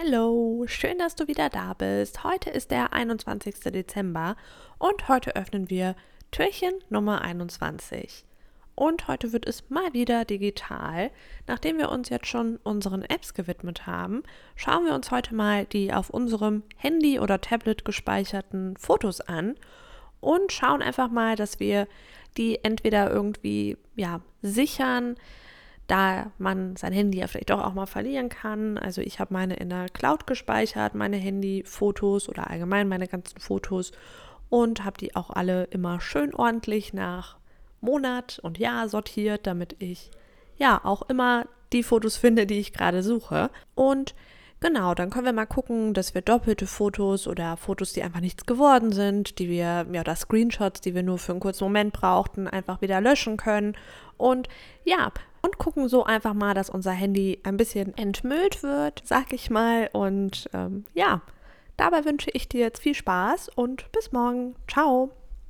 Hallo, schön, dass du wieder da bist. Heute ist der 21. Dezember und heute öffnen wir Türchen Nummer 21. Und heute wird es mal wieder digital. Nachdem wir uns jetzt schon unseren Apps gewidmet haben, schauen wir uns heute mal die auf unserem Handy oder Tablet gespeicherten Fotos an und schauen einfach mal, dass wir die entweder irgendwie ja, sichern, da man sein Handy ja vielleicht doch auch mal verlieren kann. Also ich habe meine in der Cloud gespeichert, meine Handyfotos oder allgemein meine ganzen Fotos und habe die auch alle immer schön ordentlich nach Monat und Jahr sortiert, damit ich ja auch immer die Fotos finde, die ich gerade suche. Und Genau, dann können wir mal gucken, dass wir doppelte Fotos oder Fotos, die einfach nichts geworden sind, die wir, ja, oder Screenshots, die wir nur für einen kurzen Moment brauchten, einfach wieder löschen können. Und ja, und gucken so einfach mal, dass unser Handy ein bisschen entmüllt wird, sag ich mal. Und ähm, ja, dabei wünsche ich dir jetzt viel Spaß und bis morgen. Ciao.